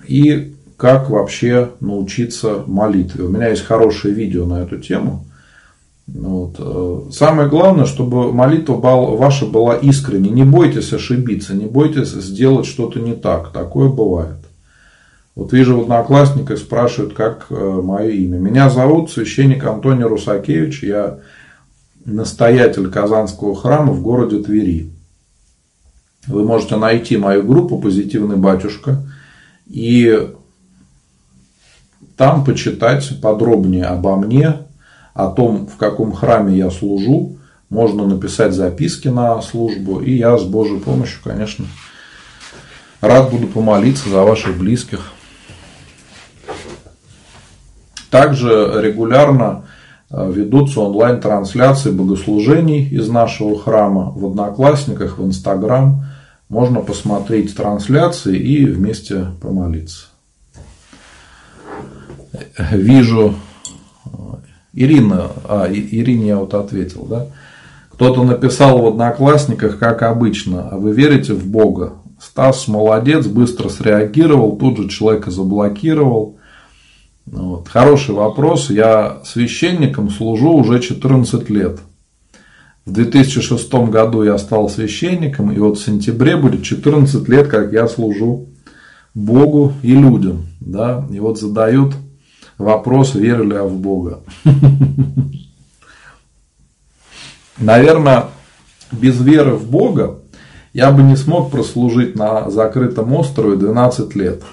Speaker 1: и как вообще научиться молитве. У меня есть хорошее видео на эту тему. Вот. Э, самое главное, чтобы молитва ваша была искренней. Не бойтесь ошибиться, не бойтесь сделать что-то не так. Такое бывает. Вот вижу в одноклассниках спрашивают, как э, мое имя. Меня зовут священник Антоний Русакевич. Я настоятель Казанского храма в городе Твери. Вы можете найти мою группу «Позитивный батюшка» и там почитать подробнее обо мне, о том, в каком храме я служу. Можно написать записки на службу. И я с Божьей помощью, конечно, рад буду помолиться за ваших близких. Также регулярно э, ведутся онлайн-трансляции богослужений из нашего храма в Одноклассниках, в Инстаграм. Можно посмотреть трансляции и вместе помолиться. Вижу Ирина, а, Ирине я вот ответил, да? Кто-то написал в Одноклассниках, как обычно, а вы верите в Бога? Стас молодец, быстро среагировал, тут же человека заблокировал. Вот. Хороший вопрос. Я священником служу уже 14 лет. В 2006 году я стал священником, и вот в сентябре будет 14 лет, как я служу Богу и людям. Да? И вот задают вопрос, верю ли я в Бога. [laughs] Наверное, без веры в Бога я бы не смог прослужить на закрытом острове 12 лет.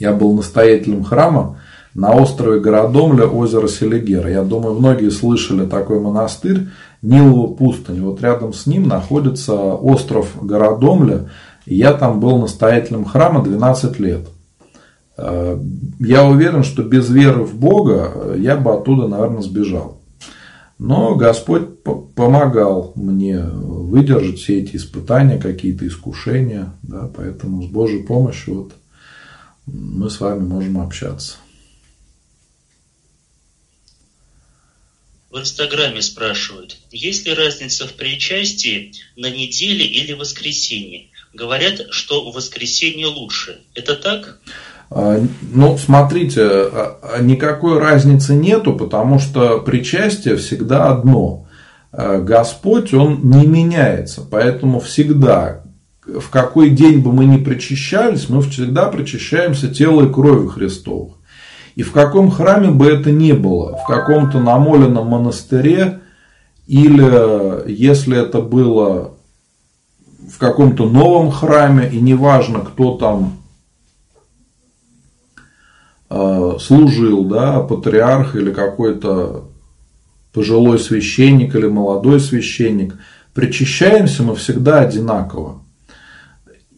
Speaker 1: Я был настоятелем храма на острове Городомля, озеро Селигера. Я думаю, многие слышали такой монастырь Нилова пустынь. Вот рядом с ним находится остров Городомля. Я там был настоятелем храма 12 лет. Э, я уверен, что без веры в Бога я бы оттуда, наверное, сбежал. Но Господь помогал мне выдержать все эти испытания, какие-то искушения. Да, поэтому с Божьей помощью вот мы с вами можем общаться.
Speaker 2: В Инстаграме спрашивают, есть ли разница в причастии на неделе или воскресенье? Говорят, что воскресенье лучше. Это так?
Speaker 1: А, ну, смотрите, а, а, никакой разницы нету, потому что причастие всегда одно. Господь, Он не меняется, поэтому всегда, в какой день бы мы ни причащались, мы всегда причащаемся тело и кровью Христовых. И в каком храме бы это ни было, в каком-то намоленном монастыре, или если это было в каком-то новом храме, и неважно, кто там Э, служил, да, патриарх или какой-то пожилой священник или молодой священник, причащаемся мы всегда одинаково.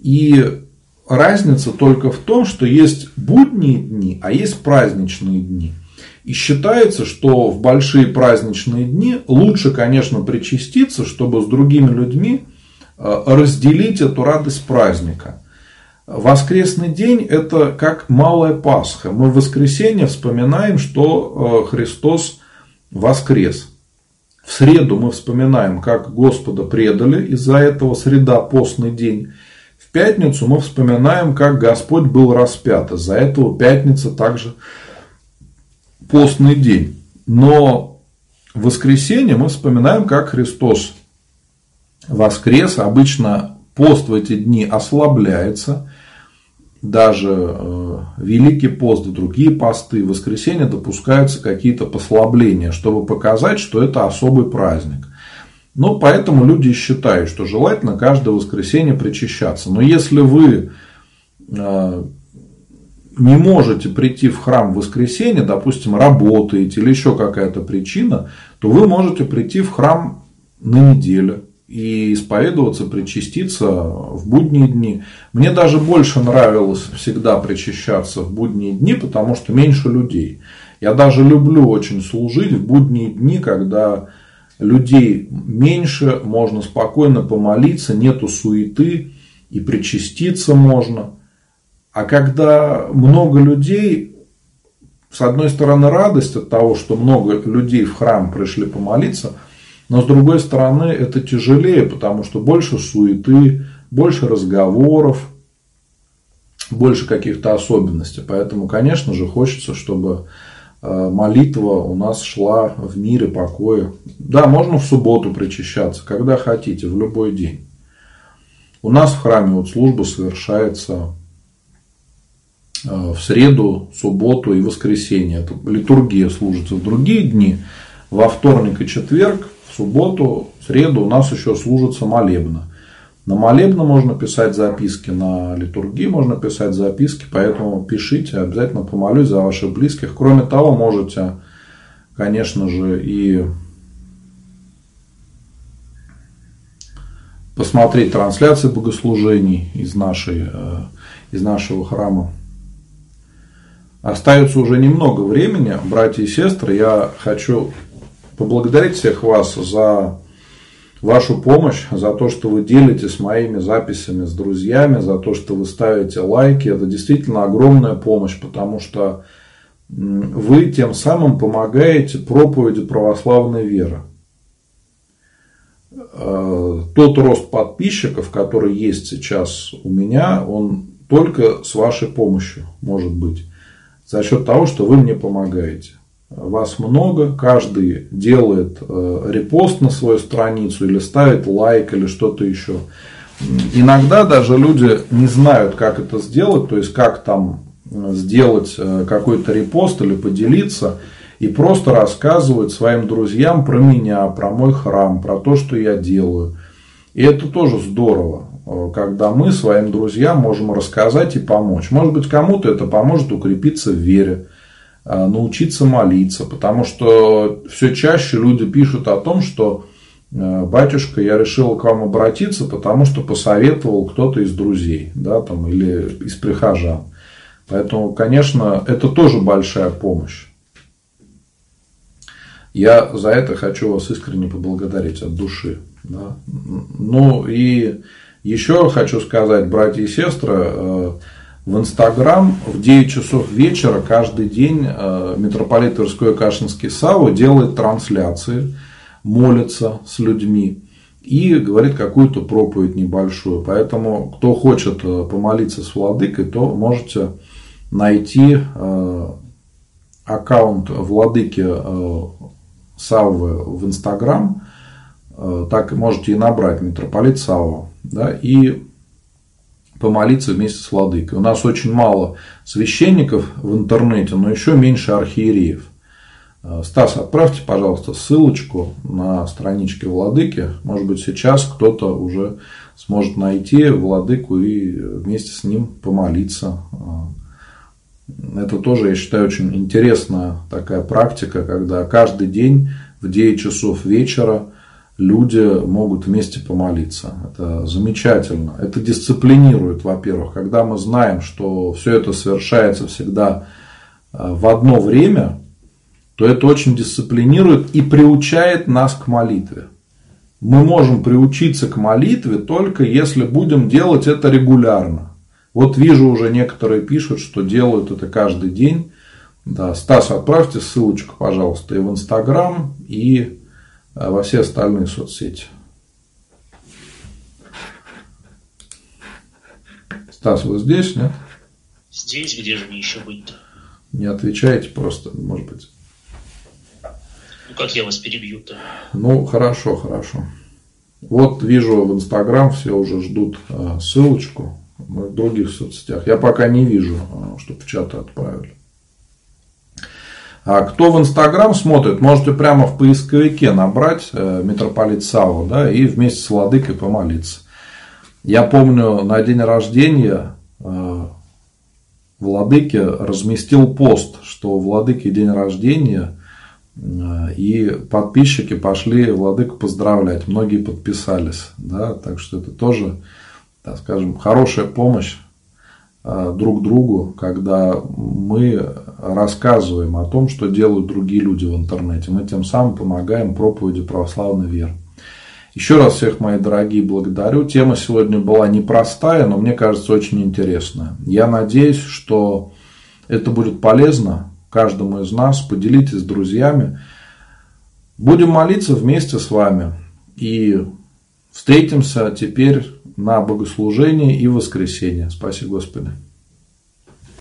Speaker 1: И разница только в том, что есть будние дни, а есть праздничные дни. И считается, что в большие праздничные дни лучше, конечно, причаститься, чтобы с другими людьми э, разделить эту радость праздника. Воскресный день – это как малая Пасха. Мы в воскресенье вспоминаем, что э, Христос воскрес. В среду мы вспоминаем, как Господа предали, из-за этого среда – постный день. Пятницу мы вспоминаем, как Господь был распят, из-за этого пятница также постный день. Но в воскресенье мы вспоминаем, как Христос воскрес. Обычно пост в эти дни ослабляется. Даже э, Великий пост другие посты в воскресенье допускаются какие-то послабления, чтобы показать, что это особый праздник. Ну, поэтому люди считают, что желательно каждое воскресенье причащаться. Но если вы э, не можете прийти в храм в воскресенье, допустим, работаете или еще какая-то причина, то вы можете прийти в храм на неделю и исповедоваться, причаститься в будние дни. Мне даже больше нравилось всегда причащаться в будние дни, потому что меньше людей. Я даже люблю очень служить в будние дни, когда людей меньше, можно спокойно помолиться, нету суеты и причаститься можно. А когда много людей, с одной стороны, радость от того, что много людей в храм пришли помолиться, но с другой стороны, это тяжелее, потому что больше суеты, больше разговоров, больше каких-то особенностей. Поэтому, конечно же, хочется, чтобы молитва у нас шла в мире, покое. Да, можно в субботу причащаться, когда хотите, в любой день. У нас в храме вот служба совершается э, в среду, субботу и воскресенье. Это литургия служится в другие дни. Во вторник и четверг, в субботу, в среду у нас еще служится молебно. На молебно можно писать записки, на литургии можно писать записки, поэтому пишите, обязательно помолюсь за ваших близких. Кроме того, можете, конечно же, и посмотреть трансляции богослужений из, нашей, э, из нашего храма. Остается уже немного времени, братья и сестры. Я хочу поблагодарить всех вас за вашу помощь, за то, что вы делитесь моими записями с друзьями, за то, что вы ставите лайки. Это действительно огромная помощь, потому что вы тем самым помогаете проповеди православной веры. Э, тот рост подписчиков, который есть сейчас у меня, он только с вашей помощью может быть. За счет того, что вы мне помогаете вас много, каждый делает э, репост на свою страницу или ставит лайк или что-то еще. Иногда даже люди не знают, как это сделать, то есть как там э, сделать э, какой-то репост или поделиться, и просто рассказывают своим друзьям про меня, про мой храм, про то, что я делаю. И это тоже здорово, когда мы своим друзьям можем рассказать и помочь. Может быть, кому-то это поможет укрепиться в вере научиться молиться, потому что все чаще люди пишут о том, что э, батюшка, я решил к вам обратиться, потому что посоветовал кто-то из друзей, да, там, или из прихожан. Поэтому, конечно, это тоже большая помощь. Я за это хочу вас искренне поблагодарить от души. Да. Ну и еще хочу сказать, братья и сестры, э, в Инстаграм в 9 часов вечера каждый день э, митрополит Тверской Кашинский Савва делает трансляции, молится с людьми и говорит какую-то проповедь небольшую. Поэтому, кто хочет э, помолиться с владыкой, то можете найти э, аккаунт владыки Саввы в Инстаграм, так можете и набрать митрополит Савва, да, и помолиться вместе с владыкой. У нас очень мало священников в интернете, но еще меньше архиереев. Э, Стас, отправьте, пожалуйста, ссылочку на страничке владыки. Может быть, сейчас кто-то уже сможет найти владыку и вместе с ним помолиться. Э, это тоже, я считаю, очень интересная такая практика, когда каждый день в 9 часов вечера люди могут вместе помолиться. Это замечательно. Это дисциплинирует, во-первых, когда мы знаем, что все это совершается всегда э, в одно время, то это очень дисциплинирует и приучает нас к молитве. Мы можем приучиться к молитве только если будем делать это регулярно. Вот вижу уже некоторые пишут, что делают это каждый день. Да, Стас, отправьте ссылочку, пожалуйста, и в Инстаграм, и во все остальные соцсети. Стас, вы здесь, нет?
Speaker 2: Здесь, где же мне еще быть-то?
Speaker 1: Не отвечаете просто, может быть.
Speaker 2: Ну, как я вас перебью-то?
Speaker 1: Ну, хорошо, хорошо. Вот вижу в Инстаграм все уже ждут а, ссылочку в других соцсетях. Я пока не вижу, а, чтобы в чат отправили. А кто в Инстаграм смотрит, можете прямо в поисковике набрать э, митрополит Савва да, и вместе с владыкой помолиться. Я помню, на день рождения э, владыки разместил пост, что у владыки день рождения, э, и подписчики пошли владыку поздравлять. Многие подписались. Да, так что это тоже, так скажем, хорошая помощь друг другу, когда мы рассказываем о том, что делают другие люди в интернете. Мы тем самым помогаем проповеди православной веры. Еще раз всех, мои дорогие, благодарю. Тема сегодня была непростая, но мне кажется очень интересная. Я надеюсь, что это будет полезно каждому из нас, поделитесь с друзьями. Будем молиться вместе с вами и встретимся теперь на богослужении и воскресенье. Спасибо Господи.